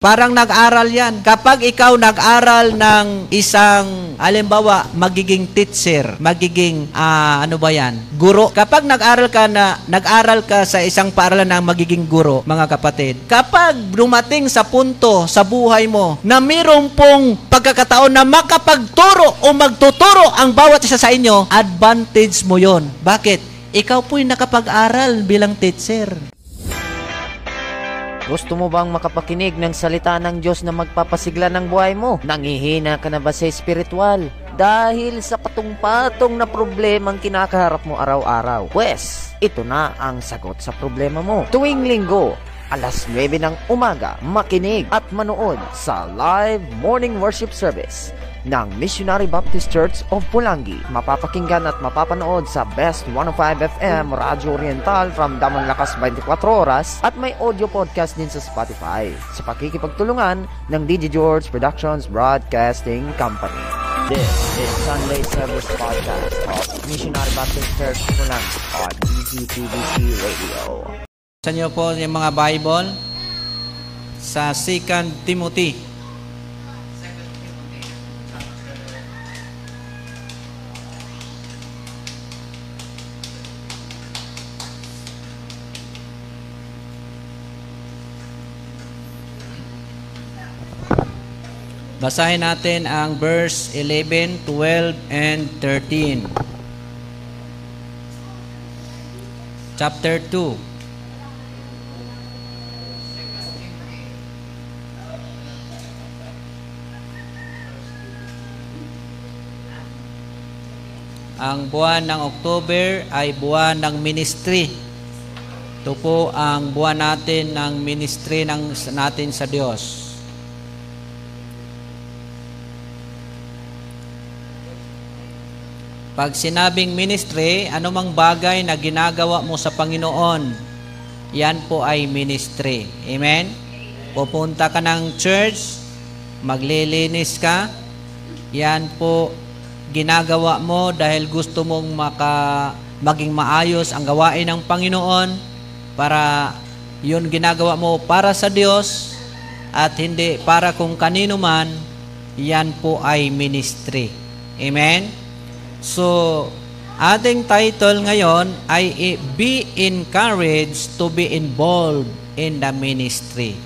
Parang nag-aral yan. Kapag ikaw nag-aral ng isang, alimbawa, magiging teacher, magiging, ah, ano ba yan, guro. Kapag nag-aral ka na, nag-aral ka sa isang paaralan ng magiging guro, mga kapatid, kapag dumating sa punto sa buhay mo na mayroong pong pagkakataon na makapagturo o magtuturo ang bawat isa sa inyo, advantage mo yon. Bakit? Ikaw po'y nakapag-aral bilang teacher. Gusto mo bang makapakinig ng salita ng Diyos na magpapasigla ng buhay mo? Nangihina ka na ba sa espiritual? Dahil sa patong-patong na problemang kinakaharap mo araw-araw. Pwes, ito na ang sagot sa problema mo. Tuwing linggo, alas 9 ng umaga, makinig at manood sa live morning worship service ng Missionary Baptist Church of Pulangi. Mapapakinggan at mapapanood sa Best 105 FM Radyo Oriental from Damang Lakas 24 Oras at may audio podcast din sa Spotify sa pakikipagtulungan ng DJ George Productions Broadcasting Company. This is Sunday Service Podcast of Missionary Baptist Church Pulangi on DGTBC Radio. Sa inyo po yung mga Bible sa 2 Timothy Basahin natin ang verse 11, 12, and 13. Chapter 2. Ang buwan ng October ay buwan ng ministry. Ito po ang buwan natin ng ministry ng, natin sa Diyos. Pag sinabing ministry, anumang bagay na ginagawa mo sa Panginoon, yan po ay ministry. Amen? Pupunta ka ng church, maglilinis ka, yan po ginagawa mo dahil gusto mong maka, maging maayos ang gawain ng Panginoon para yun ginagawa mo para sa Diyos at hindi para kung kanino man, yan po ay ministry. Amen? So, ating title ngayon ay Be Encouraged to be Involved in the Ministry.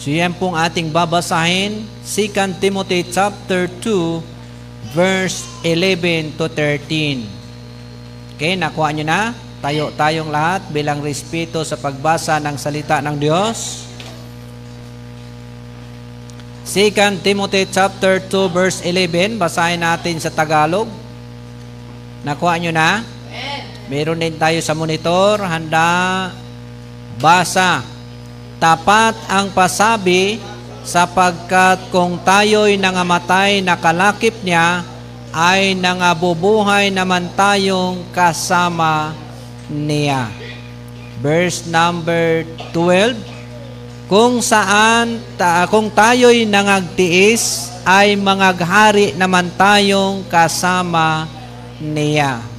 So, yan pong ating babasahin, 2 Timothy chapter 2, verse 11 to 13. Okay, nakuha nyo na? Tayo tayong lahat bilang respeto sa pagbasa ng salita ng Diyos. 2 Timothy chapter 2 verse 11, basahin natin sa Tagalog. Nakuha nyo na? Meron din tayo sa monitor. Handa. Basa. Tapat ang pasabi sapagkat kung tayo'y nangamatay na kalakip niya, ay nangabubuhay naman tayong kasama niya. Verse number 12. Kung saan, ta, kung tayo'y nangagtiis, ay mangaghari naman tayong kasama niya.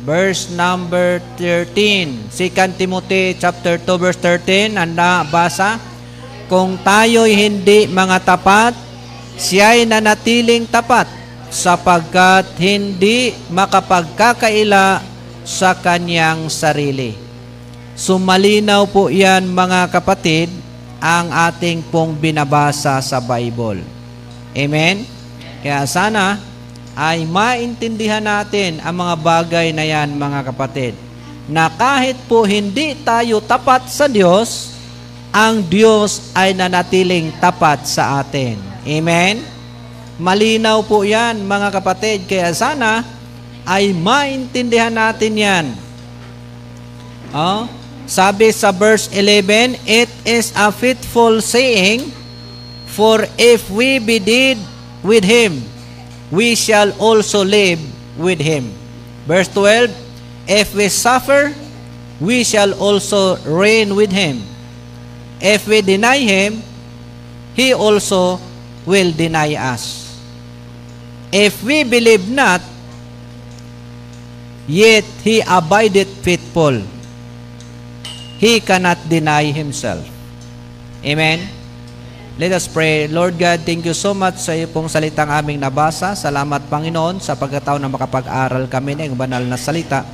Verse number 13. 2 Timothy chapter 2 verse 13. Handa basa. Kung tayo'y hindi mga tapat, siya'y nanatiling tapat sapagkat hindi makapagkakaila sa kanyang sarili. Sumalinaw po yan mga kapatid ang ating pong binabasa sa Bible. Amen? Kaya sana ay maintindihan natin ang mga bagay na yan, mga kapatid. Na kahit po hindi tayo tapat sa Diyos, ang Diyos ay nanatiling tapat sa atin. Amen? Malinaw po yan, mga kapatid. Kaya sana ay maintindihan natin yan. Oh, sabi sa verse 11, It is a fitful saying, For if we be dead with Him, we shall also live with him. Verse 12, If we suffer, we shall also reign with him. If we deny him, he also will deny us. If we believe not, yet he abideth faithful. He cannot deny himself. Amen? Let us pray. Lord God, thank you so much sa iyo pong salitang aming nabasa. Salamat, Panginoon, sa pagkataon na makapag-aral kami ng banal na salita.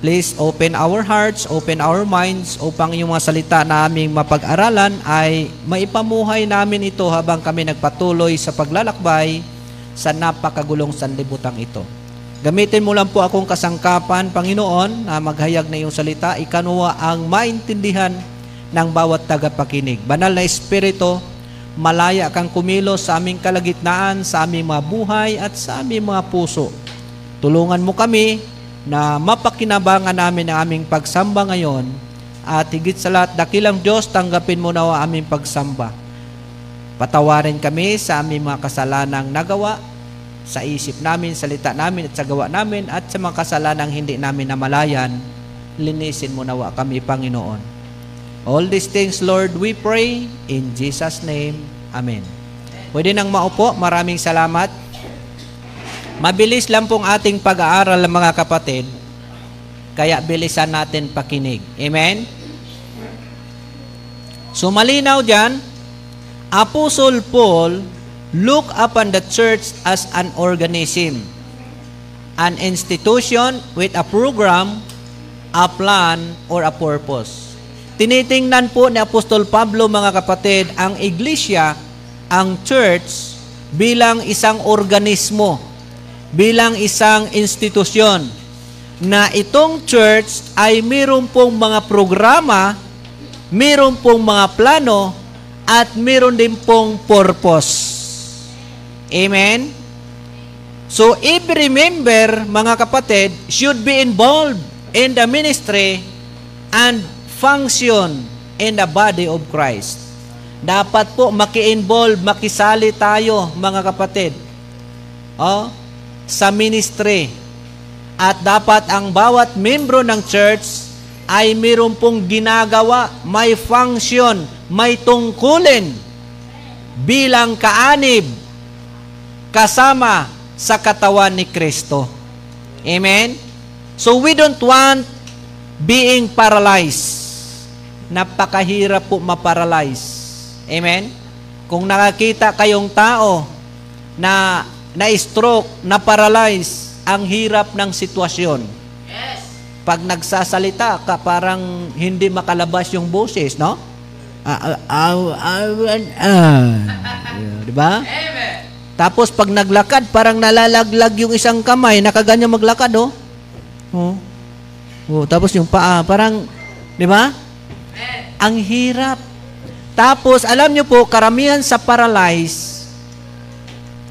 Please open our hearts, open our minds upang yung mga salita na aming mapag-aralan ay maipamuhay namin ito habang kami nagpatuloy sa paglalakbay sa napakagulong sanlibutan ito. Gamitin mo lang po akong kasangkapan, Panginoon, na maghayag na iyong salita, ikanuha ang maintindihan ng bawat tagapakinig. Banal na Espiritu, malaya kang kumilos sa aming kalagitnaan, sa aming mga buhay at sa aming mga puso. Tulungan mo kami na mapakinabangan namin ang aming pagsamba ngayon at higit sa lahat, dakilang Diyos, tanggapin mo na ang aming pagsamba. Patawarin kami sa aming mga kasalanang nagawa, sa isip namin, salita namin at sa gawa namin at sa mga kasalanang hindi namin namalayan, linisin mo nawa kami, Panginoon. All these things, Lord, we pray in Jesus' name. Amen. Pwede nang maupo. Maraming salamat. Mabilis lang pong ating pag-aaral mga kapatid. Kaya bilisan natin pakinig. Amen? So malinaw dyan, Apostle Paul look upon the church as an organism, an institution with a program, a plan, or a purpose. Tinitingnan po ni Apostol Pablo mga kapatid ang iglesia, ang church bilang isang organismo, bilang isang institusyon na itong church ay mayroon pong mga programa, mayroon pong mga plano, at mayroon din pong purpose. Amen? So, every member, mga kapatid, should be involved in the ministry and function in the body of Christ. Dapat po maki-involve, makisali tayo mga kapatid. Oh, sa ministry. At dapat ang bawat membro ng church ay mayroon pong ginagawa, may function, may tungkulin bilang kaanib kasama sa katawan ni Kristo. Amen? So we don't want being paralyzed napakahirap po maparalyze. Amen? Kung nakakita kayong tao na na-stroke, na-paralyze, ang hirap ng sitwasyon. Yes. Pag nagsasalita ka, parang hindi makalabas yung boses, no? Ah, ah, ah, ah, Di ba? Amen. Tapos pag naglakad, parang nalalaglag yung isang kamay, nakaganyan maglakad, oh. Oh. oh tapos yung paa, parang, di ba? Ang hirap. Tapos, alam nyo po, karamihan sa paralyze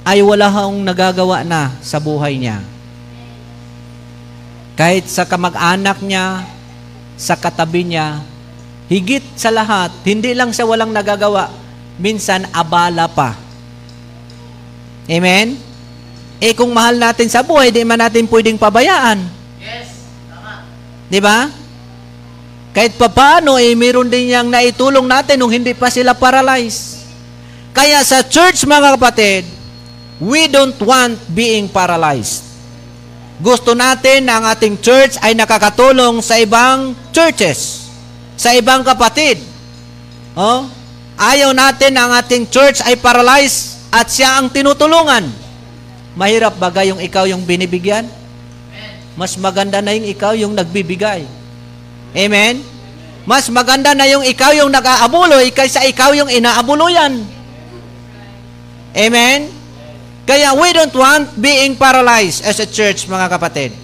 ay wala hong nagagawa na sa buhay niya. Kahit sa kamag-anak niya, sa katabi niya, higit sa lahat, hindi lang siya walang nagagawa, minsan abala pa. Amen? Eh kung mahal natin sa buhay, di man natin pwedeng pabayaan. Yes, tama. Di ba? Kahit papaano, eh, meron din niyang naitulong natin nung hindi pa sila paralyzed. Kaya sa church, mga kapatid, we don't want being paralyzed. Gusto natin na ang ating church ay nakakatulong sa ibang churches, sa ibang kapatid. Oh? Ayaw natin na ang ating church ay paralyzed at siya ang tinutulungan. Mahirap bagay yung ikaw yung binibigyan? Mas maganda na yung ikaw yung nagbibigay. Amen? Mas maganda na yung ikaw yung nag-aabuloy kaysa ikaw yung inaabuloyan. Amen? Kaya we don't want being paralyzed as a church, mga kapatid.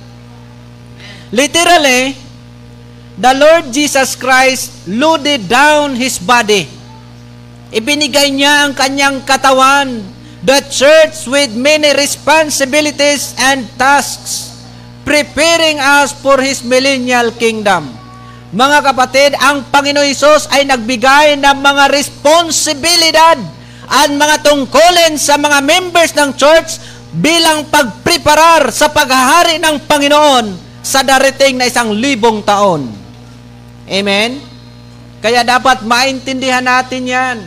Literally, the Lord Jesus Christ loaded down His body. Ibinigay niya ang kanyang katawan, the church with many responsibilities and tasks, preparing us for His millennial kingdom. Mga kapatid, ang Panginoon Isos ay nagbigay ng mga responsibilidad at mga tungkulin sa mga members ng church bilang pagpreparar sa paghahari ng Panginoon sa darating na isang libong taon. Amen? Kaya dapat maintindihan natin yan.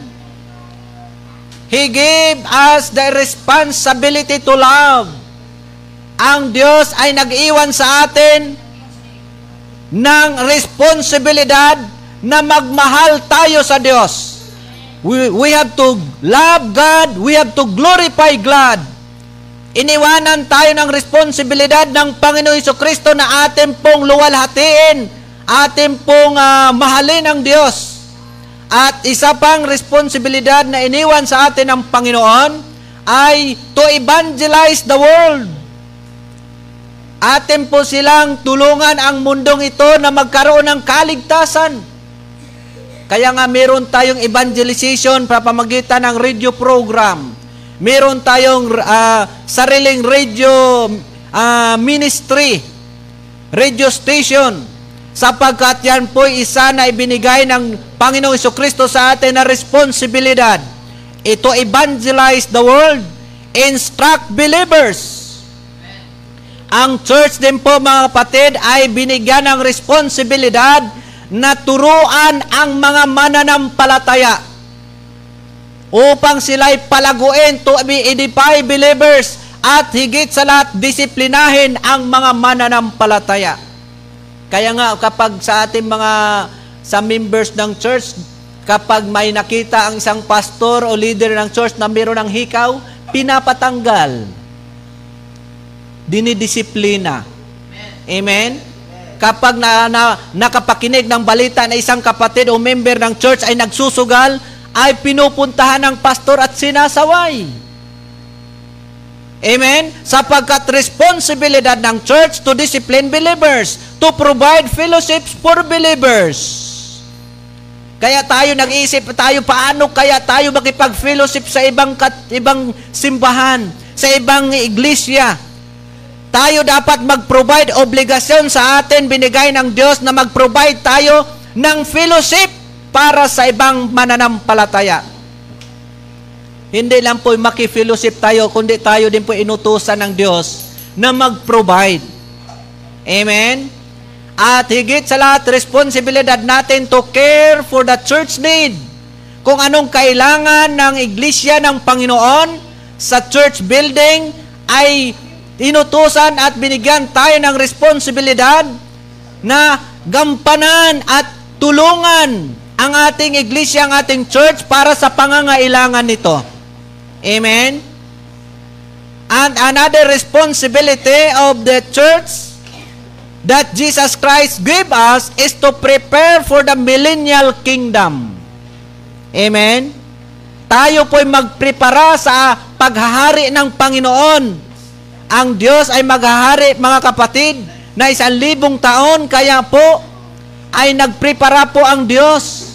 He gave us the responsibility to love. Ang Diyos ay nag-iwan sa atin ng responsibilidad na magmahal tayo sa Diyos. We, we have to love God, we have to glorify God. Iniwanan tayo ng responsibilidad ng Panginoon Iso Kristo na atin pong luwalhatiin, atin pong uh, mahalin ang Diyos. At isa pang responsibilidad na iniwan sa atin ng Panginoon ay to evangelize the world. Atin po silang tulungan ang mundong ito na magkaroon ng kaligtasan. Kaya nga meron tayong evangelization sa pamagitan ng radio program Meron tayong uh, sariling radio uh, ministry, radio station, sapagkat yan po isa na ibinigay ng Panginoong Kristo sa atin na responsibilidad. Ito evangelize the world, instruct believers. Ang church din po mga kapatid ay binigyan ng responsibilidad na turuan ang mga mananampalataya upang sila'y palaguin to be edify believers at higit sa lahat disiplinahin ang mga mananampalataya. Kaya nga kapag sa ating mga sa members ng church, kapag may nakita ang isang pastor o leader ng church na mayroon ng hikaw, pinapatanggal. Dinidisiplina. Amen? Kapag na, na, nakapakinig ng balita na isang kapatid o member ng church ay nagsusugal, ay pinupuntahan ng pastor at sinasaway. Amen? Sapagkat responsibilidad ng church to discipline believers, to provide fellowships for believers. Kaya tayo nag-iisip tayo paano kaya tayo makipag-fellowship sa ibang kat, ibang simbahan, sa ibang iglesia. Tayo dapat mag-provide obligasyon sa atin binigay ng Diyos na mag-provide tayo ng fellowship para sa ibang mananampalataya. Hindi lang po makifellowship tayo, kundi tayo din po inutusan ng Diyos na mag-provide. Amen? At higit sa lahat, responsibilidad natin to care for the church need. Kung anong kailangan ng iglesia ng Panginoon sa church building ay inutusan at binigyan tayo ng responsibilidad na gampanan at tulungan ang ating iglesia, ang ating church para sa pangangailangan nito. Amen? And another responsibility of the church that Jesus Christ gave us is to prepare for the millennial kingdom. Amen? Tayo po'y magprepara sa paghahari ng Panginoon. Ang Diyos ay maghahari, mga kapatid, na isang libong taon, kaya po, ay nagprepara po ang Diyos.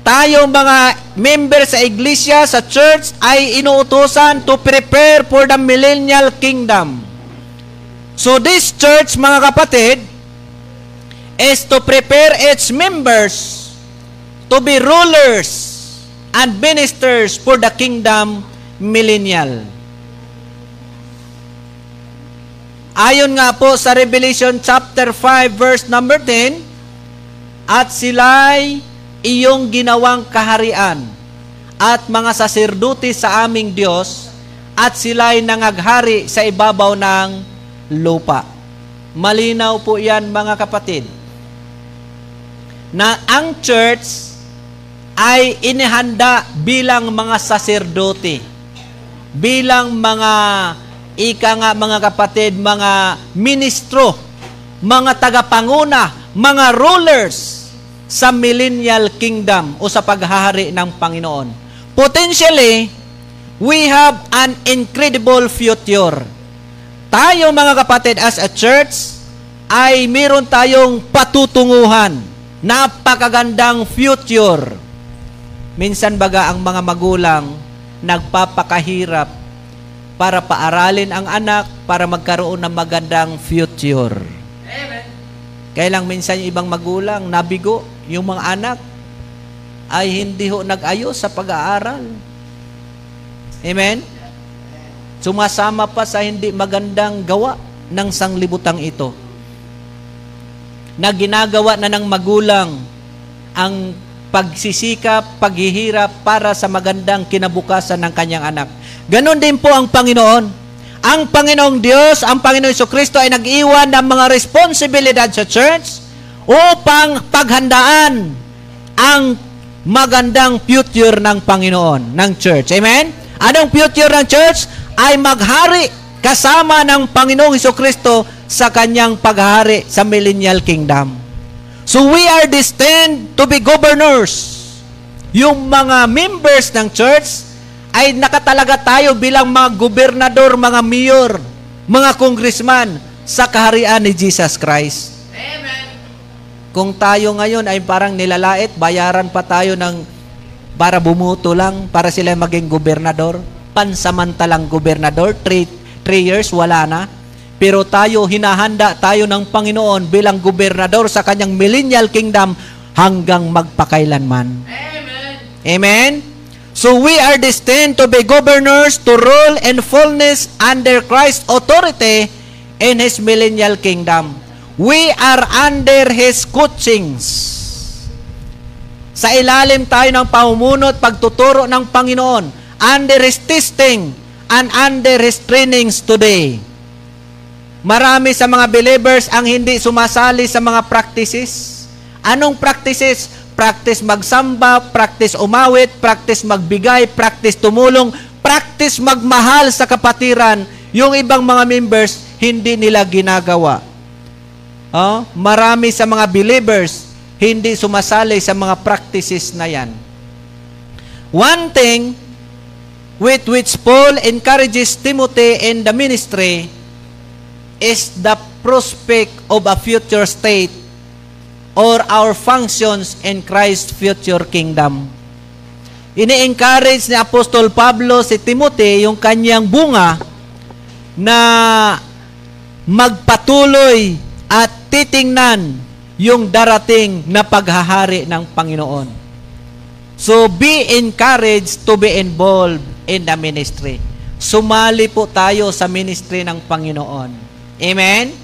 Tayo mga member sa iglesia, sa church, ay inuutosan to prepare for the millennial kingdom. So this church, mga kapatid, is to prepare its members to be rulers and ministers for the kingdom millennial. Ayon nga po sa Revelation chapter 5 verse number 10, at sila'y iyong ginawang kaharian at mga saserdote sa aming Diyos at sila'y nangaghari sa ibabaw ng lupa. Malinaw po yan mga kapatid na ang church ay inihanda bilang mga saserdote, bilang mga ika nga mga kapatid, mga ministro, mga tagapanguna, mga rulers, sa millennial kingdom o sa paghahari ng Panginoon. Potentially, we have an incredible future. Tayo mga kapatid as a church ay meron tayong patutunguhan. Napakagandang future. Minsan baga ang mga magulang nagpapakahirap para paaralin ang anak para magkaroon ng magandang future. Amen. Kaya lang minsan yung ibang magulang nabigo yung mga anak ay hindi ho nag-ayos sa pag-aaral. Amen? Sumasama pa sa hindi magandang gawa ng sanglibutang ito. Na ginagawa na ng magulang ang pagsisikap, paghihirap para sa magandang kinabukasan ng kanyang anak. Ganon din po ang Panginoon. Ang Panginoong Diyos, ang Panginoong Kristo ay nag-iwan ng mga responsibilidad sa church upang paghandaan ang magandang future ng Panginoon, ng church. Amen? Anong future ng church? Ay maghari kasama ng Panginoong Kristo sa kanyang paghari sa millennial kingdom. So we are destined to be governors. Yung mga members ng church ay nakatalaga tayo bilang mga gobernador, mga mayor, mga congressman sa kaharian ni Jesus Christ. Kung tayo ngayon ay parang nilalait, bayaran pa tayo ng para bumuto lang, para sila maging gobernador, pansamantalang gobernador, three, three years, wala na. Pero tayo, hinahanda tayo ng Panginoon bilang gobernador sa kanyang millennial kingdom hanggang magpakailanman. Amen. Amen? So we are destined to be governors to rule in fullness under Christ's authority in His millennial kingdom. We are under His coachings. Sa ilalim tayo ng pamumuno at pagtuturo ng Panginoon. Under His testing and under His trainings today. Marami sa mga believers ang hindi sumasali sa mga practices. Anong practices? Practice magsamba, practice umawit, practice magbigay, practice tumulong, practice magmahal sa kapatiran. Yung ibang mga members, hindi nila ginagawa. Oh, marami sa mga believers hindi sumasali sa mga practices na yan. One thing with which Paul encourages Timothy in the ministry is the prospect of a future state or our functions in Christ's future kingdom. Ini-encourage ni Apostol Pablo si Timothy yung kanyang bunga na magpatuloy at titingnan yung darating na paghahari ng Panginoon. So be encouraged to be involved in the ministry. Sumali po tayo sa ministry ng Panginoon. Amen?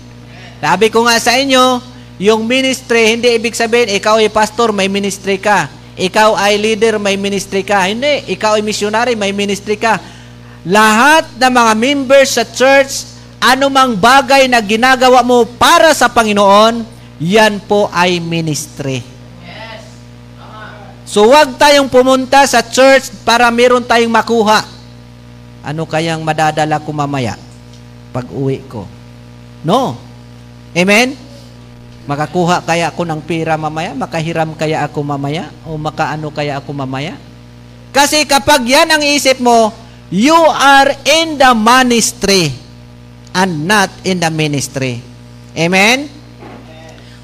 Sabi ko nga sa inyo, yung ministry, hindi ibig sabihin, ikaw ay pastor, may ministry ka. Ikaw ay leader, may ministry ka. Hindi, ikaw ay missionary, may ministry ka. Lahat ng mga members sa church anumang bagay na ginagawa mo para sa Panginoon, yan po ay ministry. So wag tayong pumunta sa church para meron tayong makuha. Ano kayang madadala ko mamaya pag uwi ko? No. Amen? Makakuha kaya ako ng pira mamaya? Makahiram kaya ako mamaya? O makaano kaya ako mamaya? Kasi kapag yan ang isip mo, you are in the ministry and not in the ministry. Amen?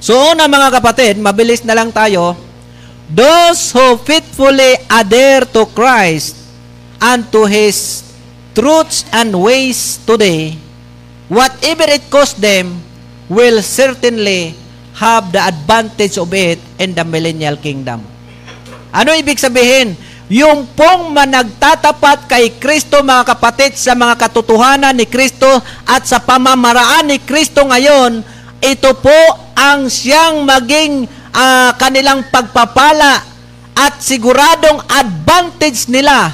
So, una mga kapatid, mabilis na lang tayo. Those who faithfully adhere to Christ and to His truths and ways today, whatever it costs them, will certainly have the advantage of it in the millennial kingdom. Ano ibig sabihin? Yung pong managtatapat kay Kristo mga kapatid sa mga katotohanan ni Kristo at sa pamamaraan ni Kristo ngayon, ito po ang siyang maging uh, kanilang pagpapala at siguradong advantage nila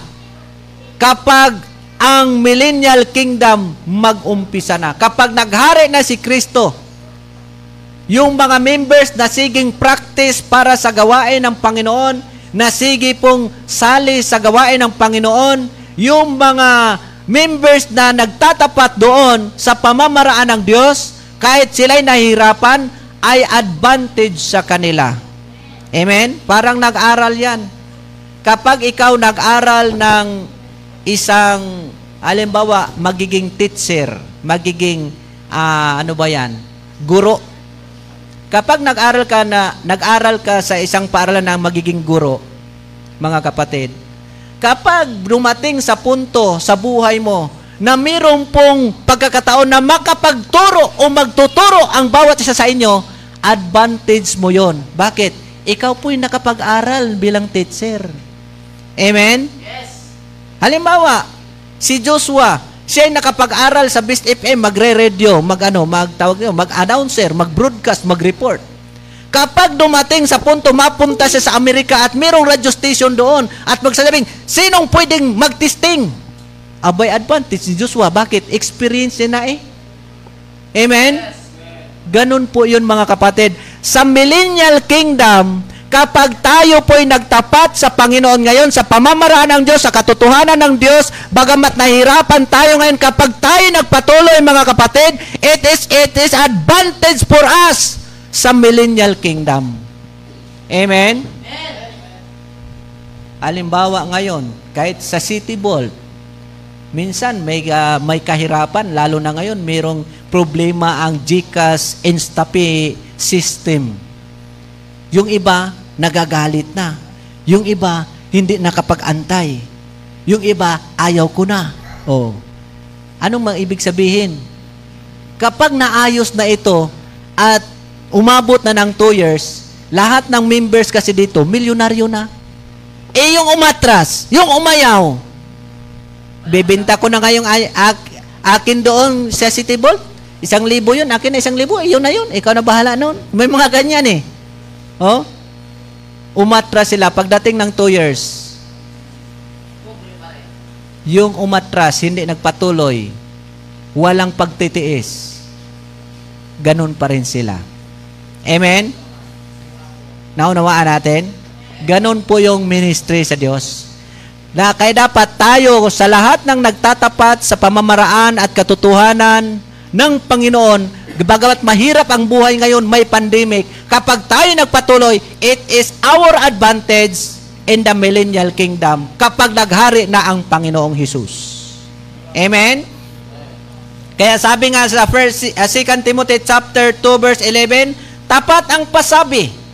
kapag ang millennial kingdom mag-umpisa na. Kapag naghari na si Kristo, yung mga members na siging practice para sa gawain ng Panginoon, na sige pong sali sa gawain ng Panginoon, yung mga members na nagtatapat doon sa pamamaraan ng Diyos, kahit sila'y nahihirapan, ay advantage sa kanila. Amen? Parang nag-aral yan. Kapag ikaw nag-aral ng isang, alimbawa, magiging teacher, magiging, uh, ano ba yan, guro, Kapag nag-aral ka na nag-aral ka sa isang paaralan na magiging guro, mga kapatid, kapag dumating sa punto sa buhay mo na mayroon pong pagkakataon na makapagturo o magtuturo ang bawat isa sa inyo, advantage mo yon. Bakit? Ikaw po'y nakapag-aral bilang teacher. Amen? Yes. Halimbawa, si Joshua, siya ay nakapag-aral sa Best FM, magre-radio, mag-ano, magtawag niyo, mag-announcer, mag-broadcast, mag-report. Kapag dumating sa punto, mapunta siya sa Amerika at mayroong radio station doon at magsasabing, sinong pwedeng mag-testing? Abay advantage si Joshua. Bakit? Experience niya na eh. Amen? Yes, Ganun po yun mga kapatid. Sa millennial kingdom, kapag tayo po'y nagtapat sa Panginoon ngayon, sa pamamaraan ng Diyos, sa katotohanan ng Diyos, bagamat nahirapan tayo ngayon, kapag tayo nagpatuloy mga kapatid, it is, it is advantage for us sa millennial kingdom. Amen? Alimbawa ngayon, kahit sa City Vault, minsan may, uh, may kahirapan, lalo na ngayon, mayroong problema ang GCash Instapay system. Yung iba, nagagalit na. Yung iba, hindi nakapag-antay. Yung iba, ayaw ko na. Oh. Anong mang ibig sabihin? Kapag naayos na ito at umabot na ng 2 years, lahat ng members kasi dito, milyonaryo na. Eh yung umatras, yung umayaw, bebenta ko na ngayong ak, akin doon sa City. Isang libo yun, akin na isang libo, eh, na yun. Ikaw na bahala noon. May mga ganyan eh. Oh? Umatras sila pagdating ng 2 years. Yung umatras, hindi nagpatuloy, walang pagtitiis. Ganun pa rin sila. Amen? Naunawaan natin? Ganon po yung ministry sa Diyos. Na kaya dapat tayo sa lahat ng nagtatapat sa pamamaraan at katotohanan ng Panginoon, bagamat mahirap ang buhay ngayon, may pandemic, kapag tayo nagpatuloy, it is our advantage in the millennial kingdom kapag naghari na ang Panginoong Hesus. Amen? Kaya sabi nga sa 1 uh, 2 Timothy chapter 2 verse 11, tapat ang pasabi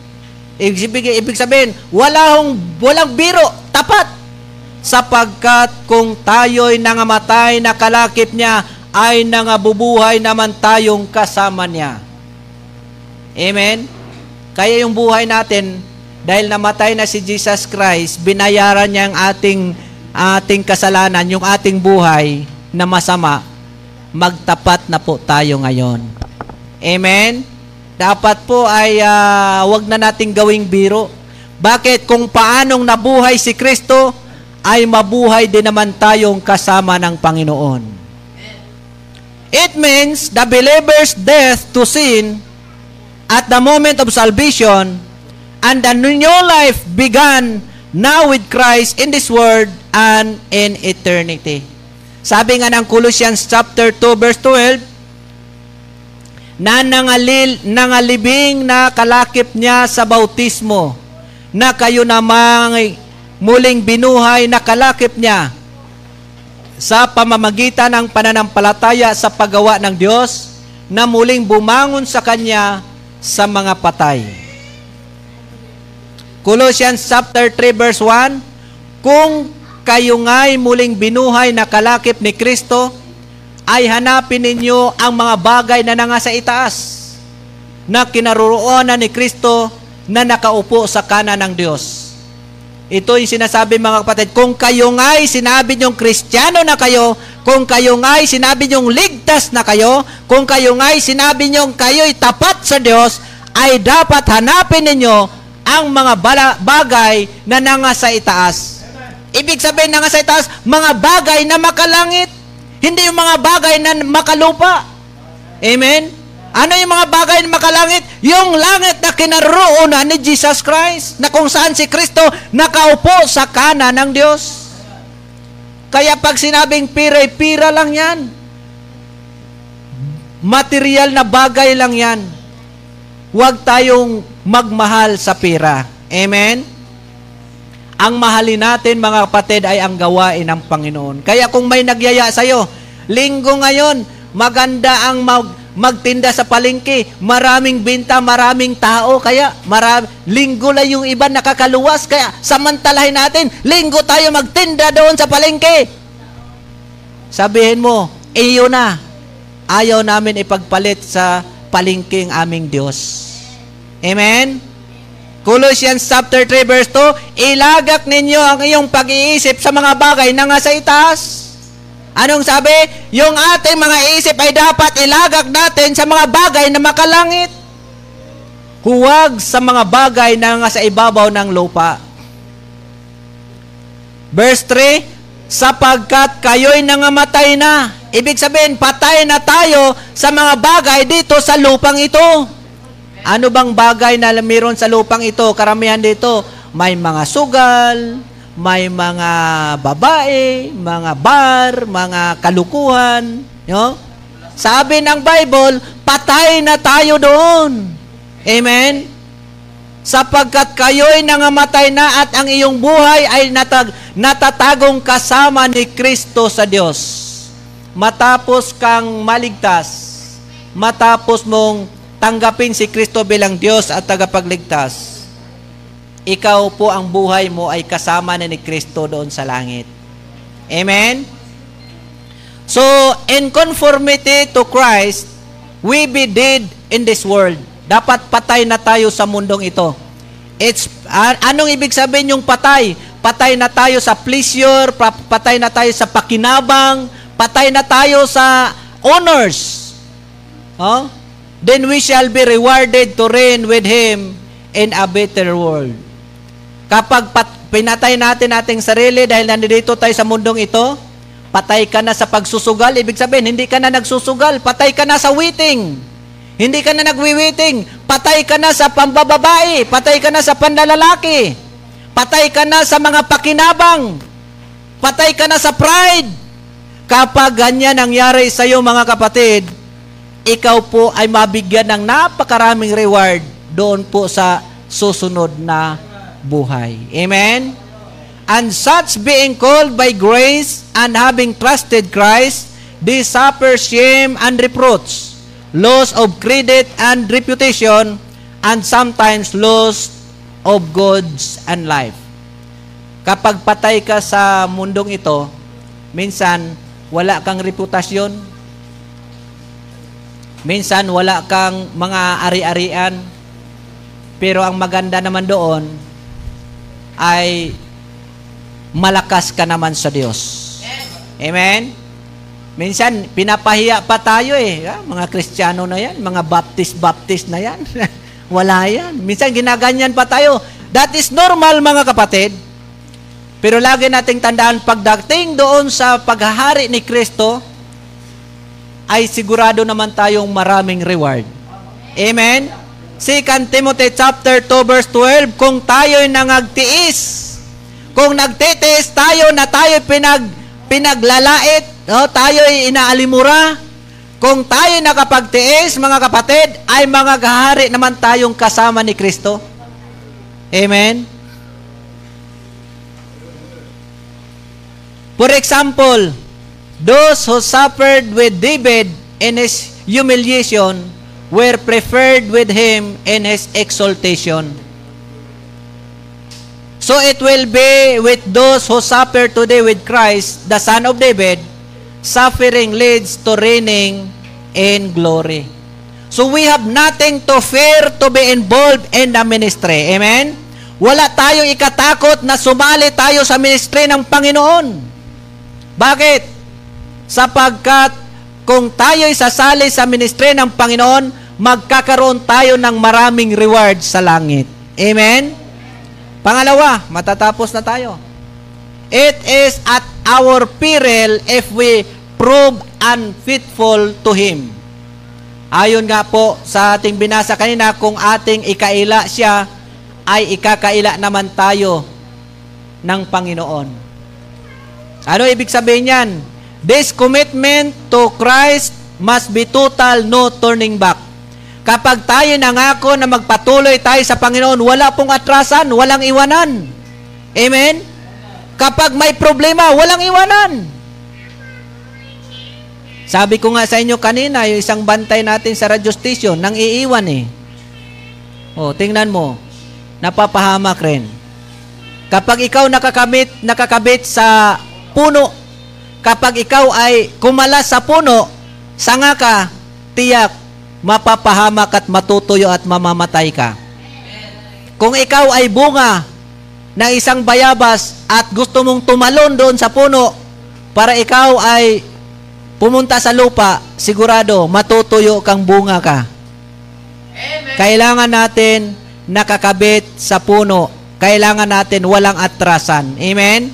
Ibig, ibig sabihin, wala hong, walang biro, tapat. Sapagkat kung tayo'y nangamatay na kalakip niya, ay nangabubuhay naman tayong kasama niya. Amen? Kaya yung buhay natin, dahil namatay na si Jesus Christ, binayaran niya ang ating, ating kasalanan, yung ating buhay na masama, magtapat na po tayo ngayon. Amen? dapat po ay uh, wag na nating gawing biro. Bakit? Kung paanong nabuhay si Kristo, ay mabuhay din naman tayong kasama ng Panginoon. It means the believer's death to sin at the moment of salvation and the new life began now with Christ in this world and in eternity. Sabi nga ng Colossians chapter 2 verse 12, na nangalil, nangalibing na kalakip niya sa bautismo, na kayo namang muling binuhay na kalakip niya sa pamamagitan ng pananampalataya sa paggawa ng Diyos na muling bumangon sa Kanya sa mga patay. Colossians chapter 3 verse 1, Kung kayo nga'y muling binuhay na kalakip ni Kristo, ay hanapin ninyo ang mga bagay na nangasa itaas na kinaroroonan ni Kristo na nakaupo sa kanan ng Diyos. Ito yung sinasabi mga kapatid, kung kayo nga'y sinabi nyong kristyano na kayo, kung kayo nga'y sinabi nyong ligtas na kayo, kung kayo nga'y sinabi nyong kayo'y tapat sa Diyos, ay dapat hanapin ninyo ang mga bala, bagay na nangasa itaas. Ibig sabihin nangasa itaas, mga bagay na makalangit. Hindi yung mga bagay na makalupa. Amen? Ano yung mga bagay na makalangit? Yung langit na kinaroonan ni Jesus Christ, na kung saan si Kristo nakaupo sa kanan ng Diyos. Kaya pag sinabing pira, pira lang yan. Material na bagay lang yan. Huwag tayong magmahal sa pira. Amen? Ang mahalin natin, mga kapatid, ay ang gawain ng Panginoon. Kaya kung may nagyaya sa'yo, linggo ngayon, maganda ang mag, magtinda sa palengke, maraming binta, maraming tao, kaya marami, linggo lang yung iba nakakaluwas, kaya samantalahin natin, linggo tayo magtinda doon sa palengke. Sabihin mo, iyo na, ayaw namin ipagpalit sa palengke ang aming Diyos. Amen? Colossians chapter 3 verse 2, ilagak ninyo ang iyong pag-iisip sa mga bagay na nga sa itaas. Anong sabi? Yung ating mga isip ay dapat ilagak natin sa mga bagay na makalangit. Huwag sa mga bagay na nga sa ibabaw ng lupa. Verse 3, sapagkat kayo'y nangamatay na. Ibig sabihin, patay na tayo sa mga bagay dito sa lupang ito. Ano bang bagay na meron sa lupang ito? Karamihan dito, may mga sugal, may mga babae, mga bar, mga kalukuhan. No? Sabi ng Bible, patay na tayo doon. Amen? Sapagkat kayo'y nangamatay na at ang iyong buhay ay natag, natatagong kasama ni Kristo sa Diyos. Matapos kang maligtas, matapos mong tanggapin si Kristo bilang Diyos at tagapagligtas, ikaw po ang buhay mo ay kasama na ni Kristo doon sa langit. Amen? So, in conformity to Christ, we be dead in this world. Dapat patay na tayo sa mundong ito. It's, uh, anong ibig sabihin yung patay? Patay na tayo sa pleasure, patay na tayo sa pakinabang, patay na tayo sa honors. Oh? Then we shall be rewarded to reign with Him in a better world. Kapag pat- pinatay natin ating sarili dahil nandito tayo sa mundong ito, patay ka na sa pagsusugal, ibig sabihin, hindi ka na nagsusugal, patay ka na sa waiting. Hindi ka na nagwi-waiting, patay ka na sa pambababae, patay ka na sa panlalalaki, patay ka na sa mga pakinabang, patay ka na sa pride. Kapag ganyan nangyari sa iyo mga kapatid, ikaw po ay mabigyan ng napakaraming reward doon po sa susunod na buhay. Amen? And such being called by grace and having trusted Christ, they suffer shame and reproach, loss of credit and reputation, and sometimes loss of goods and life. Kapag patay ka sa mundong ito, minsan wala kang reputasyon, minsan wala kang mga ari-arian, pero ang maganda naman doon ay malakas ka naman sa Diyos. Amen? Minsan, pinapahiya pa tayo eh. Ah, mga Kristiyano na yan, mga Baptist-Baptist na yan. Wala yan. Minsan, ginaganyan pa tayo. That is normal mga kapatid. Pero lagi nating tandaan, pagdating doon sa paghahari ni Kristo, ay sigurado naman tayong maraming reward. Amen? 2 Timothy chapter 2 verse 12, kung tayo'y nangagtiis, kung nagtitiis tayo na tayo pinag, pinaglalait, no, tayo'y inaalimura, kung tayo nakapagtiis, mga kapatid, ay mga gahari naman tayong kasama ni Kristo. Amen? For example, those who suffered with David in his humiliation were preferred with him in his exaltation. So it will be with those who suffer today with Christ, the Son of David, suffering leads to reigning in glory. So we have nothing to fear to be involved in the ministry. Amen? Wala tayong ikatakot na sumali tayo sa ministry ng Panginoon. Bakit? Sapagkat kung tayo'y sasali sa ministry ng Panginoon, magkakaroon tayo ng maraming reward sa langit. Amen? Pangalawa, matatapos na tayo. It is at our peril if we prove unfitful to Him. Ayon nga po sa ating binasa kanina, kung ating ikaila siya, ay ikakaila naman tayo ng Panginoon. Ano ibig sabihin yan? This commitment to Christ must be total, no turning back. Kapag tayo nangako na magpatuloy tayo sa Panginoon, wala pong atrasan, walang iwanan. Amen? Kapag may problema, walang iwanan. Sabi ko nga sa inyo kanina, yung isang bantay natin sa radio station, nang iiwan eh. O, tingnan mo, napapahamak rin. Kapag ikaw nakakabit, nakakabit sa puno, kapag ikaw ay kumalas sa puno, sanga ka, tiyak, mapapahamak at matutuyo at mamamatay ka. Kung ikaw ay bunga ng isang bayabas at gusto mong tumalon doon sa puno para ikaw ay pumunta sa lupa, sigurado matutuyo kang bunga ka. Amen. Kailangan natin nakakabit sa puno. Kailangan natin walang atrasan. Amen?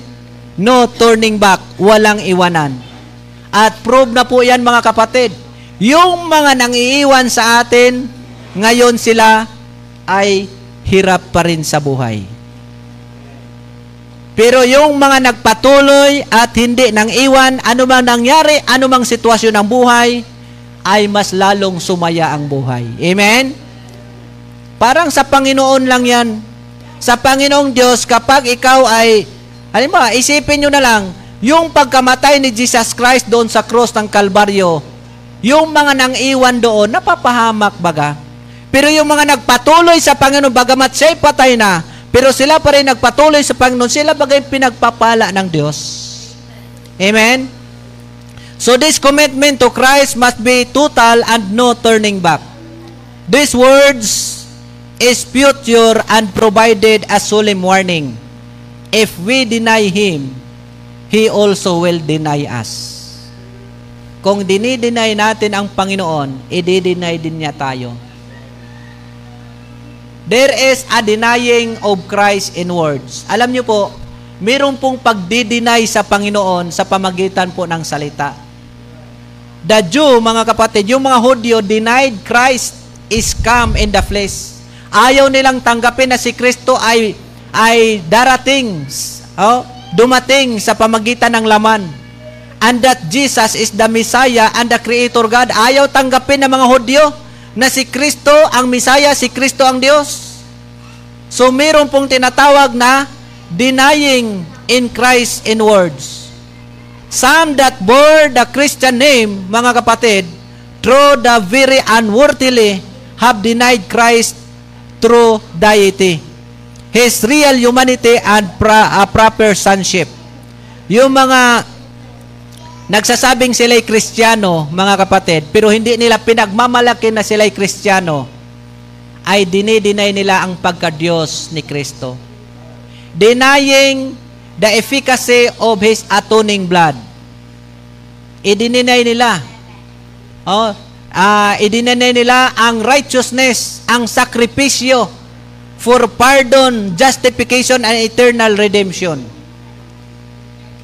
No turning back, walang iwanan. At prove na po yan mga kapatid. Yung mga nangiiwan sa atin, ngayon sila ay hirap pa rin sa buhay. Pero yung mga nagpatuloy at hindi nang iwan, anumang nangyari, anumang sitwasyon ng buhay, ay mas lalong sumaya ang buhay. Amen? Parang sa Panginoon lang yan. Sa Panginoong Diyos, kapag ikaw ay, mo, isipin nyo na lang, yung pagkamatay ni Jesus Christ doon sa cross ng Kalbaryo, yung mga nang iwan doon, napapahamak baga. Pero yung mga nagpatuloy sa Panginoon, bagamat siya'y patay na, pero sila pa rin nagpatuloy sa Panginoon, sila bagay pinagpapala ng Diyos. Amen? So this commitment to Christ must be total and no turning back. These words is future and provided a solemn warning. If we deny Him, He also will deny us. Kung dinideny natin ang Panginoon, i-deny din niya tayo. There is a denying of Christ in words. Alam niyo po, mayroon pong pagdideny sa Panginoon sa pamagitan po ng salita. The Jew, mga kapatid, yung mga Hudyo denied Christ is come in the flesh. Ayaw nilang tanggapin na si Kristo ay ay darating, oh, dumating sa pamagitan ng laman. And that Jesus is the Messiah and the Creator God. Ayaw tanggapin ng mga Hudyo na si Kristo ang Messiah, si Kristo ang Diyos. So meron pong tinatawag na denying in Christ in words. Some that bore the Christian name, mga kapatid, through the very unworthily have denied Christ through deity. His real humanity and pra, uh, proper sonship. Yung mga nagsasabing sila'y kristyano, mga kapatid, pero hindi nila pinagmamalaki na sila'y kristyano, ay dinidinay nila ang pagka-Diyos ni Kristo. Denying the efficacy of His atoning blood. Idininay nila. Oh, uh, idininay nila ang righteousness, ang sakripisyo for pardon, justification, and eternal redemption.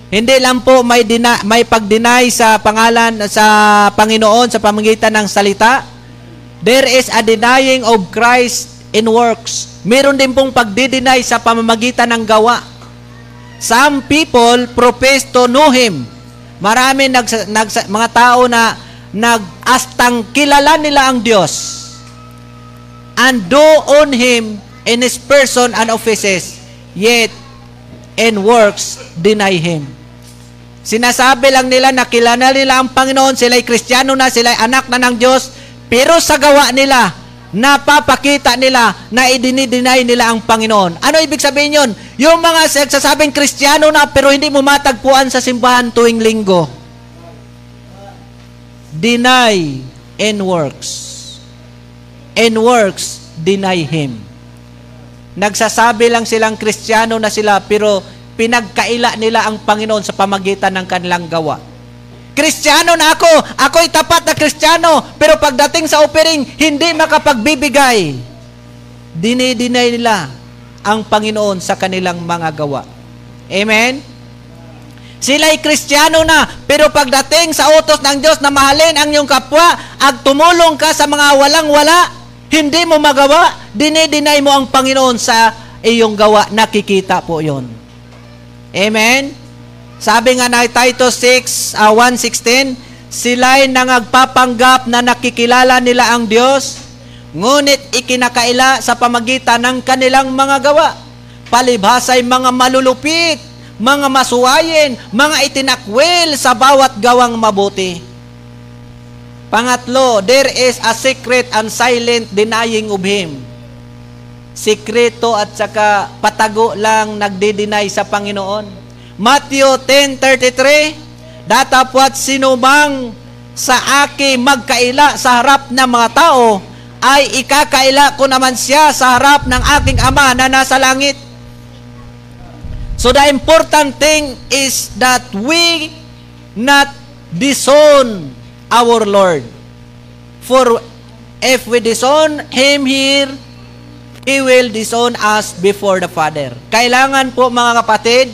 Hindi lang po may, dina, may pag-deny sa pangalan sa Panginoon sa pamagitan ng salita. There is a denying of Christ in works. Meron din pong pagdideny sa pamamagitan ng gawa. Some people profess to know Him. Marami nags, nags, mga tao na nag-astang kilala nila ang Diyos and do on Him in His person and offices, yet in works deny Him. Sinasabi lang nila na kilala nila ang Panginoon, sila'y kristyano na, sila'y anak na ng Diyos, pero sa gawa nila, napapakita nila na idinideny nila ang Panginoon. Ano ibig sabihin yun? Yung mga nagsasabing kristyano na pero hindi mo matagpuan sa simbahan tuwing linggo. Deny in works. In works, deny Him. Nagsasabi lang silang kristyano na sila pero pinagkaila nila ang Panginoon sa pamagitan ng kanilang gawa. Kristiyano na ako, ako'y tapat na Kristiyano, pero pagdating sa offering, hindi makapagbibigay. Dinidinay nila ang Panginoon sa kanilang mga gawa. Amen? Sila'y Kristiyano na, pero pagdating sa utos ng Diyos na mahalin ang iyong kapwa, at tumulong ka sa mga walang-wala, hindi mo magawa, dinidinay mo ang Panginoon sa iyong gawa. Nakikita po yon. Amen? Sabi nga na Titus 6, uh, 1.16, sila'y nangagpapanggap na nakikilala nila ang Diyos, ngunit ikinakaila sa pamagitan ng kanilang mga gawa. Palibhasay mga malulupit, mga masuwayin, mga itinakwil sa bawat gawang mabuti. Pangatlo, there is a secret and silent denying of Him sikreto at saka patago lang nagdi-deny sa Panginoon. Matthew 10.33, Datapwat sinumang sa aki magkaila sa harap ng mga tao, ay ikakaila ko naman siya sa harap ng aking Ama na nasa langit. So the important thing is that we not disown our Lord. For if we disown Him here, He will disown us before the Father. Kailangan po mga kapatid,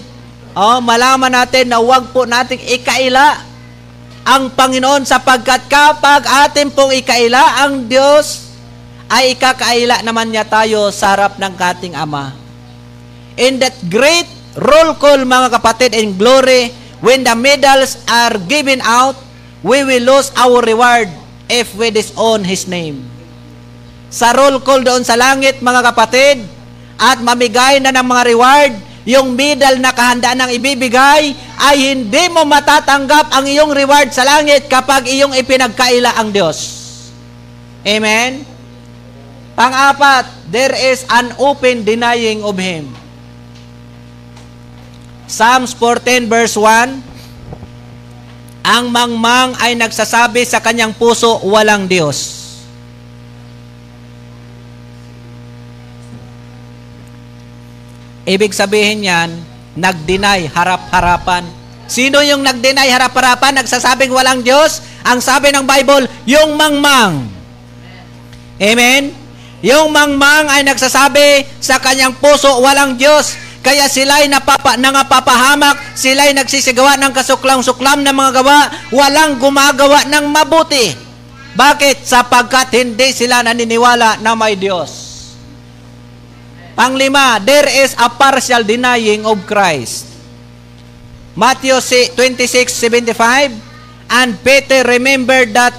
oh, malaman natin na huwag po nating ikaila ang Panginoon sapagkat kapag atin pong ikaila ang Diyos, ay ikakaila naman niya tayo sa harap ng kating Ama. In that great roll call, mga kapatid, in glory, when the medals are given out, we will lose our reward if we disown His name. Sa roll call doon sa langit, mga kapatid, at mamigay na ng mga reward, yung medal na kahanda ng ibibigay, ay hindi mo matatanggap ang iyong reward sa langit kapag iyong ipinagkaila ang Diyos. Amen? Pang-apat, there is an open denying of Him. Psalms 14 verse 1, Ang mangmang ay nagsasabi sa kanyang puso, walang Diyos. Ibig sabihin yan, nag-deny harap-harapan. Sino yung nag-deny harap-harapan, nagsasabing walang Diyos? Ang sabi ng Bible, yung mangmang. Amen? Yung mangmang ay nagsasabi sa kanyang puso, walang Diyos. Kaya sila'y napapa, nangapapahamak, sila'y nagsisigawa ng kasuklang-suklam na mga gawa, walang gumagawa ng mabuti. Bakit? Sapagkat hindi sila naniniwala na may Diyos. Panglima, there is a partial denying of Christ. Matthew 26:75 And Peter remembered that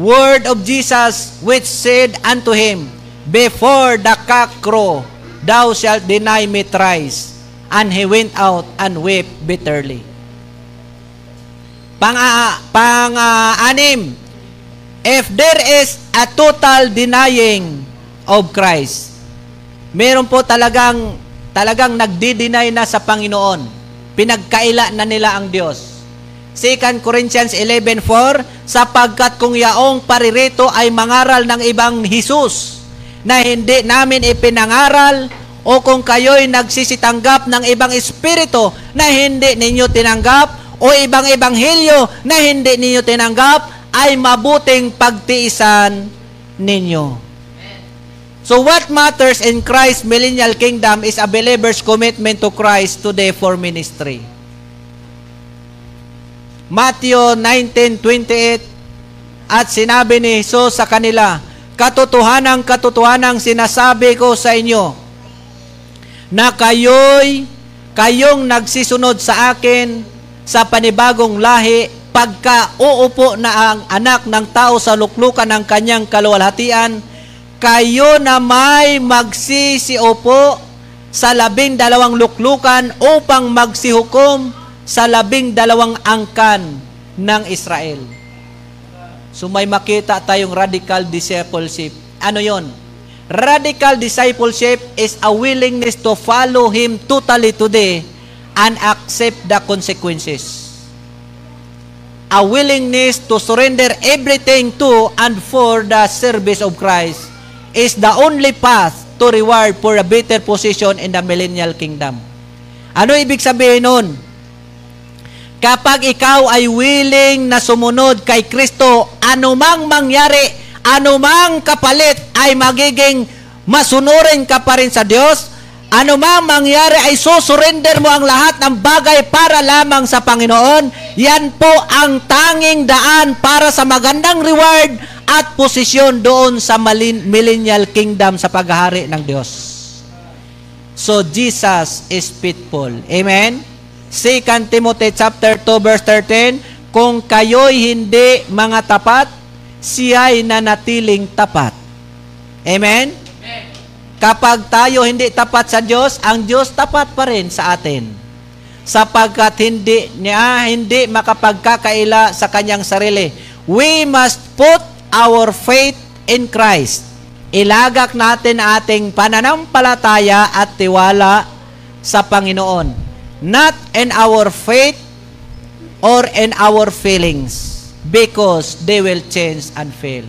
word of Jesus which said unto him, Before the cock crow, thou shalt deny me thrice. And he went out and wept bitterly. Pang, uh, pang uh, anim, if there is a total denying of Christ, meron po talagang talagang nagdi-deny na sa Panginoon. Pinagkaila na nila ang Diyos. 2 Corinthians 11.4 Sapagkat kung yaong paririto ay mangaral ng ibang Jesus na hindi namin ipinangaral o kung kayo'y nagsisitanggap ng ibang espiritu na hindi ninyo tinanggap o ibang ebanghelyo na hindi ninyo tinanggap ay mabuting pagtiisan ninyo. So what matters in Christ's millennial kingdom is a believer's commitment to Christ today for ministry. Matthew 19:28 At sinabi ni Jesus sa kanila, Katotohanang katotohanang sinasabi ko sa inyo, na kayo'y kayong nagsisunod sa akin sa panibagong lahi pagka uupo na ang anak ng tao sa luklukan ng kanyang kaluwalhatian, kayo na may magsisiupo sa labing dalawang luklukan upang magsihukom sa labing dalawang angkan ng Israel. So may makita tayong radical discipleship. Ano yon? Radical discipleship is a willingness to follow Him totally today and accept the consequences. A willingness to surrender everything to and for the service of Christ is the only path to reward for a better position in the millennial kingdom. Ano ibig sabihin nun? Kapag ikaw ay willing na sumunod kay Kristo, anumang mangyari, anumang kapalit ay magiging masunurin ka pa rin sa Diyos, anumang mangyari ay susurrender mo ang lahat ng bagay para lamang sa Panginoon, yan po ang tanging daan para sa magandang reward at posisyon doon sa millennial kingdom sa paghahari ng Diyos. So Jesus is faithful. Amen? 2 Timothy chapter 2 verse 13, kung kayo'y hindi mga tapat, siya'y nanatiling tapat. Amen? Amen? Kapag tayo hindi tapat sa Diyos, ang Diyos tapat pa rin sa atin. Sapagkat hindi niya hindi makapagkakaila sa kanyang sarili. We must put our faith in Christ. Ilagak natin ating pananampalataya at tiwala sa Panginoon not in our faith or in our feelings because they will change and fail.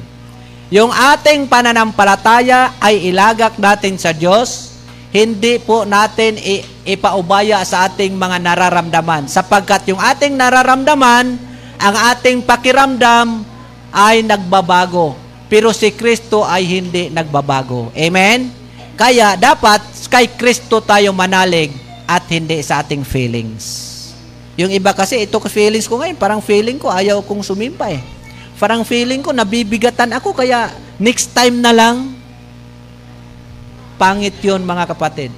Yung ating pananampalataya ay ilagak natin sa Diyos, hindi po natin ipaubaya sa ating mga nararamdaman sapagkat yung ating nararamdaman, ang ating pakiramdam ay nagbabago. Pero si Kristo ay hindi nagbabago. Amen? Kaya dapat kay Kristo tayo manalig at hindi sa ating feelings. Yung iba kasi, ito feelings ko ngayon, parang feeling ko, ayaw kong sumimpa eh. Parang feeling ko, nabibigatan ako, kaya next time na lang. Pangit yun mga kapatid.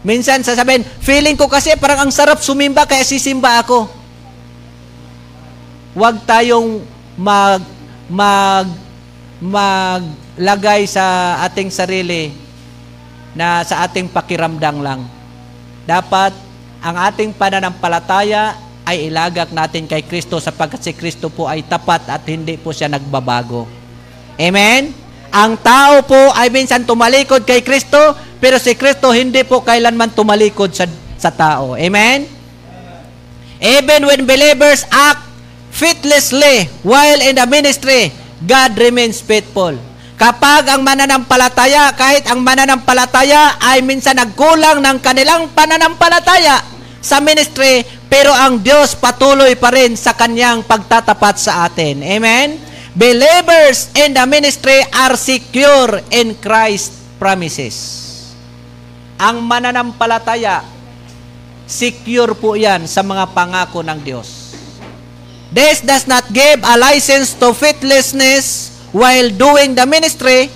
Minsan sasabihin, feeling ko kasi parang ang sarap sumimba kaya sisimba ako. Huwag tayong mag mag maglagay sa ating sarili na sa ating pakiramdam lang. Dapat ang ating pananampalataya ay ilagak natin kay Kristo sapagkat si Kristo po ay tapat at hindi po siya nagbabago. Amen? Ang tao po ay minsan tumalikod kay Kristo, pero si Kristo hindi po kailanman tumalikod sa, sa tao. Amen? Even when believers act faithlessly while in the ministry, God remains faithful. Kapag ang mananampalataya, kahit ang mananampalataya ay minsan nagkulang ng kanilang pananampalataya sa ministry, pero ang Diyos patuloy pa rin sa kanyang pagtatapat sa atin. Amen? Believers in the ministry are secure in Christ's promises. Ang mananampalataya, secure po yan sa mga pangako ng Diyos. This does not give a license to faithlessness while doing the ministry.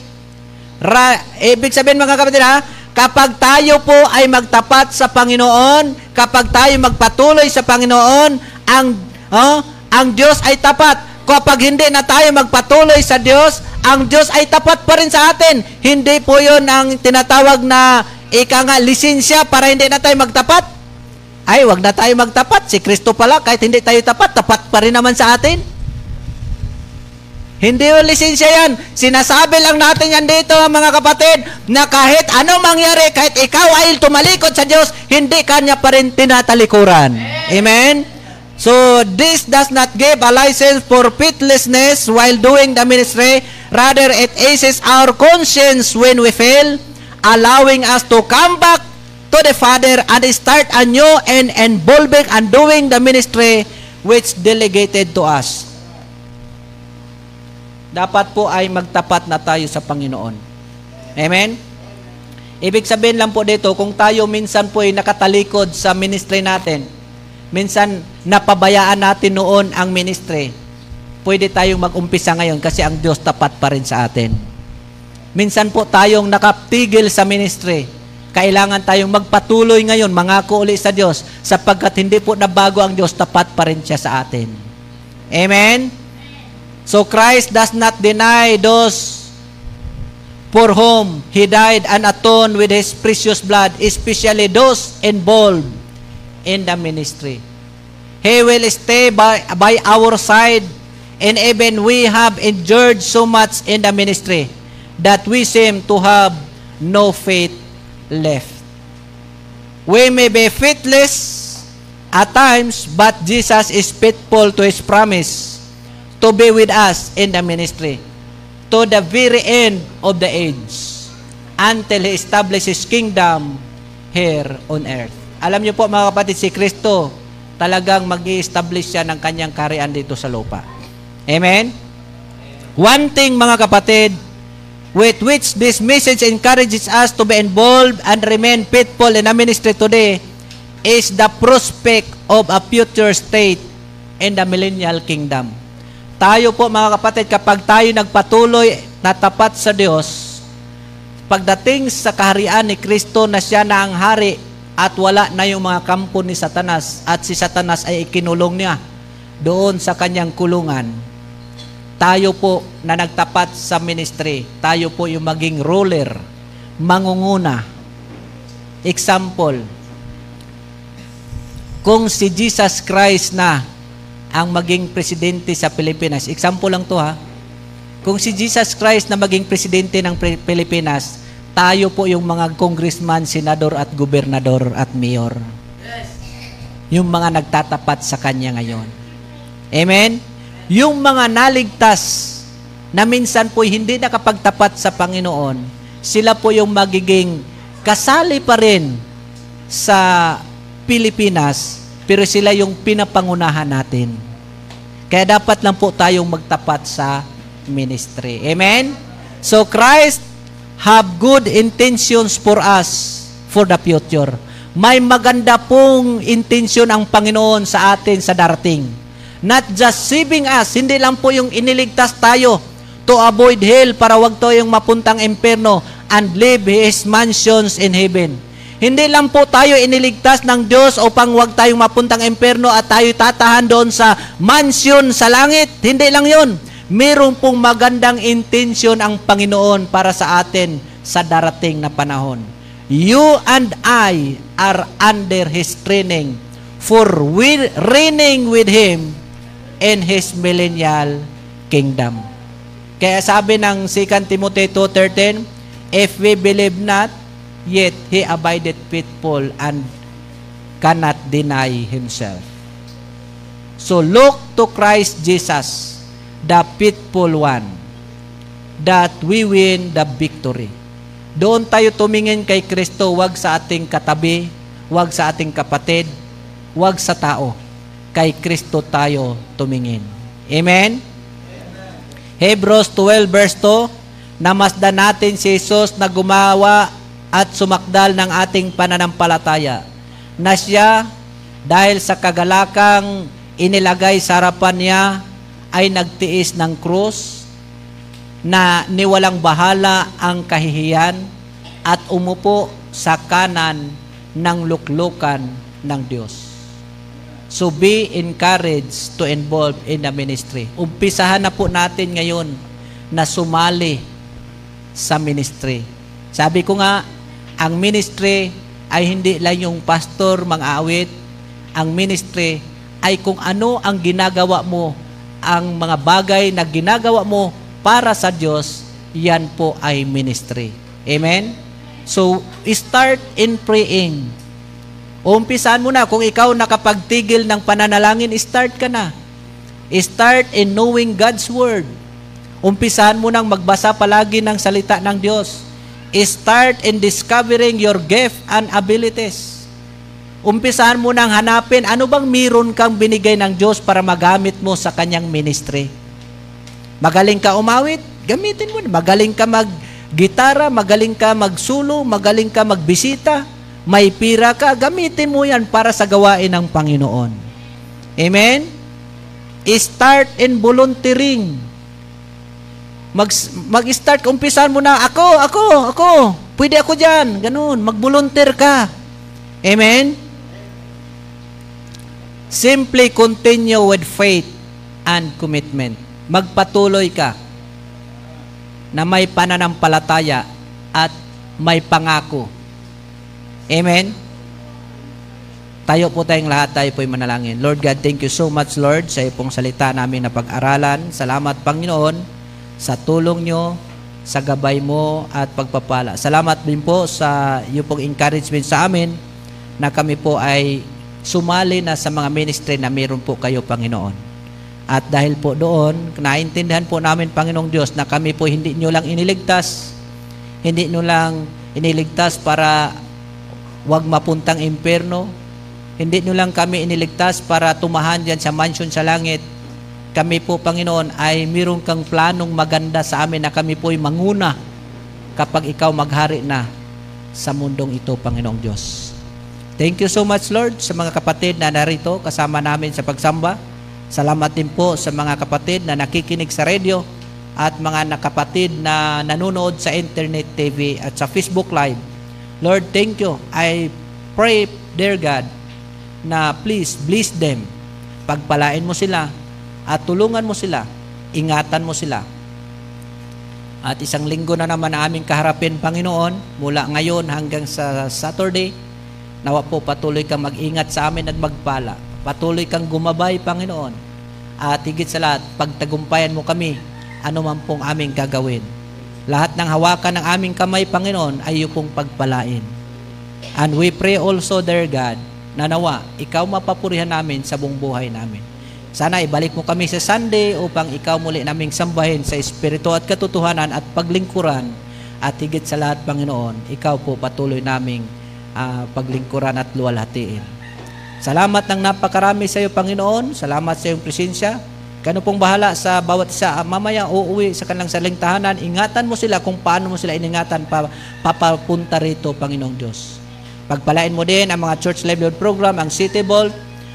Ra, ibig sabihin mga kapatid ha, kapag tayo po ay magtapat sa Panginoon, kapag tayo magpatuloy sa Panginoon, ang, oh, ang Diyos ay tapat Kapag hindi na tayo magpatuloy sa Diyos, ang Diyos ay tapat pa rin sa atin. Hindi po yon ang tinatawag na ika nga lisensya para hindi na tayo magtapat. Ay, wag na tayo magtapat. Si Kristo pala, kahit hindi tayo tapat, tapat pa rin naman sa atin. Hindi yung lisensya yan. Sinasabi lang natin yan dito, mga kapatid, na kahit anong mangyari, kahit ikaw ay tumalikod sa Diyos, hindi kanya pa rin tinatalikuran. Amen? So, this does not give a license for faithlessness while doing the ministry. Rather, it aces our conscience when we fail, allowing us to come back to the Father and start anew and involving and doing the ministry which delegated to us. Dapat po ay magtapat na tayo sa Panginoon. Amen? Ibig sabihin lang po dito, kung tayo minsan po ay nakatalikod sa ministry natin, Minsan, napabayaan natin noon ang ministry. Pwede tayong mag-umpisa ngayon kasi ang Diyos tapat pa rin sa atin. Minsan po tayong nakaptigil sa ministry. Kailangan tayong magpatuloy ngayon, mangako uli sa Diyos, sapagkat hindi po nabago ang Diyos, tapat pa rin siya sa atin. Amen? So Christ does not deny those for whom He died and atoned with His precious blood, especially those involved in the ministry. He will stay by, by our side and even we have endured so much in the ministry that we seem to have no faith left. We may be faithless at times, but Jesus is faithful to His promise to be with us in the ministry to the very end of the age until He establishes kingdom here on earth. Alam niyo po mga kapatid, si Kristo talagang mag establish siya ng kanyang karian dito sa lupa. Amen? One thing mga kapatid, with which this message encourages us to be involved and remain faithful in a ministry today is the prospect of a future state in the millennial kingdom. Tayo po mga kapatid, kapag tayo nagpatuloy na tapat sa Diyos, pagdating sa kaharian ni Kristo na siya na ang hari at wala na yung mga kampo ni Satanas at si Satanas ay ikinulong niya doon sa kanyang kulungan. Tayo po na nagtapat sa ministry, tayo po yung maging ruler, mangunguna. Example, kung si Jesus Christ na ang maging presidente sa Pilipinas, example lang to ha, kung si Jesus Christ na maging presidente ng Pilipinas, tayo po yung mga congressman, senador at gobernador at mayor. Yung mga nagtatapat sa kanya ngayon. Amen? Yung mga naligtas na minsan po hindi nakapagtapat sa Panginoon, sila po yung magiging kasali pa rin sa Pilipinas, pero sila yung pinapangunahan natin. Kaya dapat lang po tayong magtapat sa ministry. Amen? So Christ have good intentions for us for the future. May maganda pong intensyon ang Panginoon sa atin sa darating. Not just saving us, hindi lang po yung iniligtas tayo to avoid hell para wag tayong mapuntang impyerno and live His mansions in heaven. Hindi lang po tayo iniligtas ng Diyos upang wag tayong mapuntang impyerno at tayo tatahan doon sa mansion sa langit. Hindi lang yon. Meron pong magandang intensyon ang Panginoon para sa atin sa darating na panahon. You and I are under His training for we reigning with Him in His millennial kingdom. Kaya sabi ng 2 Timothy 2.13, If we believe not, yet He abideth faithful and cannot deny Himself. So look to Christ Jesus, the faithful one, that we win the victory. Doon tayo tumingin kay Kristo, wag sa ating katabi, wag sa ating kapatid, wag sa tao. Kay Kristo tayo tumingin. Amen? Hebrews 12 verse 2, namasdan natin si Jesus na gumawa at sumakdal ng ating pananampalataya na siya dahil sa kagalakang inilagay sa harapan niya ay nagtiis ng krus na niwalang bahala ang kahihiyan at umupo sa kanan ng luklukan ng Diyos. So be encouraged to involve in the ministry. Umpisahan na po natin ngayon na sumali sa ministry. Sabi ko nga, ang ministry ay hindi lang yung pastor, mga awit. Ang ministry ay kung ano ang ginagawa mo, ang mga bagay na ginagawa mo para sa Diyos, yan po ay ministry. Amen? So, start in praying. Umpisan mo na. Kung ikaw nakapagtigil ng pananalangin, start ka na. Start in knowing God's Word. Umpisahan mo nang magbasa palagi ng salita ng Diyos. Start in discovering your gift and abilities. Umpisahan mo nang hanapin ano bang meron kang binigay ng Diyos para magamit mo sa kanyang ministry. Magaling ka umawit, gamitin mo. Magaling ka mag-gitara, magaling ka magsulo, magaling ka magbisita, may pira ka, gamitin mo yan para sa gawain ng Panginoon. Amen? Start in volunteering. Mag, mag-start, umpisan mo na, ako, ako, ako, pwede ako dyan, ganun, mag-volunteer ka. Amen? Simply continue with faith and commitment. Magpatuloy ka na may pananampalataya at may pangako. Amen? Tayo po tayong lahat, tayo po'y manalangin. Lord God, thank you so much, Lord, sa ipong salita namin na pag-aralan. Salamat, Panginoon, sa tulong nyo, sa gabay mo at pagpapala. Salamat din po sa iyo pong encouragement sa amin na kami po ay sumali na sa mga ministry na meron po kayo, Panginoon. At dahil po doon, naintindihan po namin, Panginoong Diyos, na kami po hindi nyo lang iniligtas, hindi nyo lang iniligtas para wag mapuntang impyerno. Hindi nyo lang kami iniligtas para tumahan dyan sa mansion sa langit. Kami po, Panginoon, ay mayroon kang planong maganda sa amin na kami po ay manguna kapag ikaw maghari na sa mundong ito, Panginoong Diyos. Thank you so much, Lord, sa mga kapatid na narito kasama namin sa pagsamba. Salamat din po sa mga kapatid na nakikinig sa radio at mga nakapatid na nanonood sa internet TV at sa Facebook Live. Lord, thank you. I pray, dear God, na please bless them. Pagpalain mo sila at tulungan mo sila. Ingatan mo sila. At isang linggo na naman na aming kaharapin, Panginoon, mula ngayon hanggang sa Saturday, nawa po patuloy kang mag-ingat sa amin at magpala. Patuloy kang gumabay, Panginoon. At higit sa lahat, pagtagumpayan mo kami, ano man pong aming gagawin. Lahat ng hawakan ng aming kamay, Panginoon, ay iyong pagpalain. And we pray also, dear God, na nawa, ikaw mapapurihan namin sa buong buhay namin. Sana ibalik mo kami sa Sunday upang ikaw muli naming sambahin sa Espiritu at katotohanan at paglingkuran at higit sa lahat, Panginoon, ikaw po patuloy naming uh, paglingkuran at luwalhatiin. Salamat ng napakarami sa iyo, Panginoon. Salamat sa iyong presensya. Kano pong bahala sa bawat isa. Mamaya uuwi sa kanilang saling tahanan. Ingatan mo sila kung paano mo sila iningatan pa, papapunta rito, Panginoong Diyos. Pagpalain mo din ang mga church livelihood program, ang City Vault,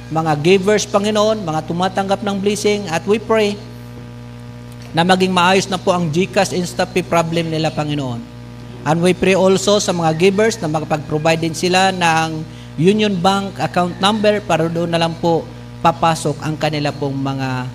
mga givers, Panginoon, mga tumatanggap ng blessing, at we pray, na maging maayos na po ang GCash InstaPay problem nila, Panginoon. And we pray also sa mga givers na makapag-provide din sila ng Union Bank account number para doon na lang po papasok ang kanila pong mga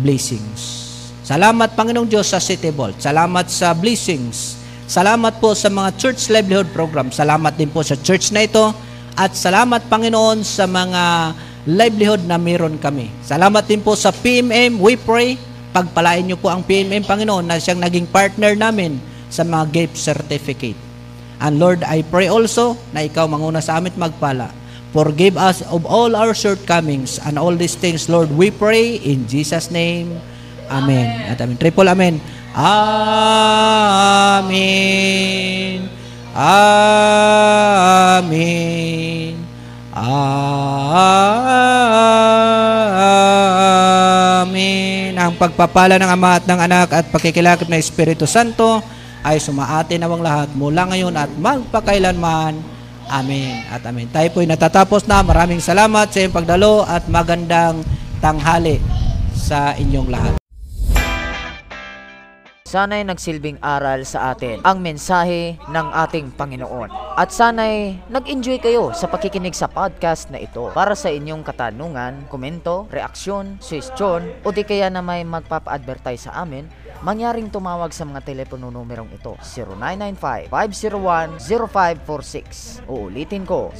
blessings. Salamat Panginoong Diyos sa City Vault. Salamat sa blessings. Salamat po sa mga church livelihood program. Salamat din po sa church na ito. At salamat Panginoon sa mga livelihood na meron kami. Salamat din po sa PMM. We pray. Pagpalain niyo po ang PMM Panginoon na siyang naging partner namin sa mga gift certificate. And Lord, I pray also na ikaw manguna sa amin magpala. Forgive us of all our shortcomings and all these things, Lord, we pray in Jesus' name. Amen. At amen. Triple amen. Amen. Amen. Amen. Ang pagpapala ng Ama at ng Anak at pakikilakip ng Espiritu Santo ay sumaate nawang lahat mula ngayon at magpakailanman. Amen at amen. Tayo po'y natatapos na. Maraming salamat sa iyong pagdalo at magandang tanghali sa inyong lahat. Sana'y nagsilbing aral sa atin ang mensahe ng ating Panginoon. At sana'y nag-enjoy kayo sa pakikinig sa podcast na ito. Para sa inyong katanungan, komento, reaksyon, suggestion, o di kaya na may magpapa-advertise sa amin, mangyaring tumawag sa mga telepono numerong ito 0995-501-0546 Uulitin ko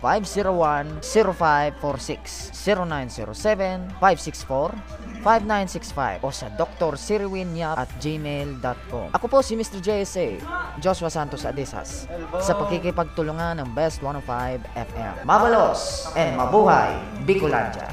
0995-501-0546 0907-564-5965 o sa Dr. Sirwin Yap at gmail.com Ako po si Mr. JSA Joshua Santos Adesas sa pakikipagtulungan ng Best 105 FM Mabalos and mabuhay Bicolandia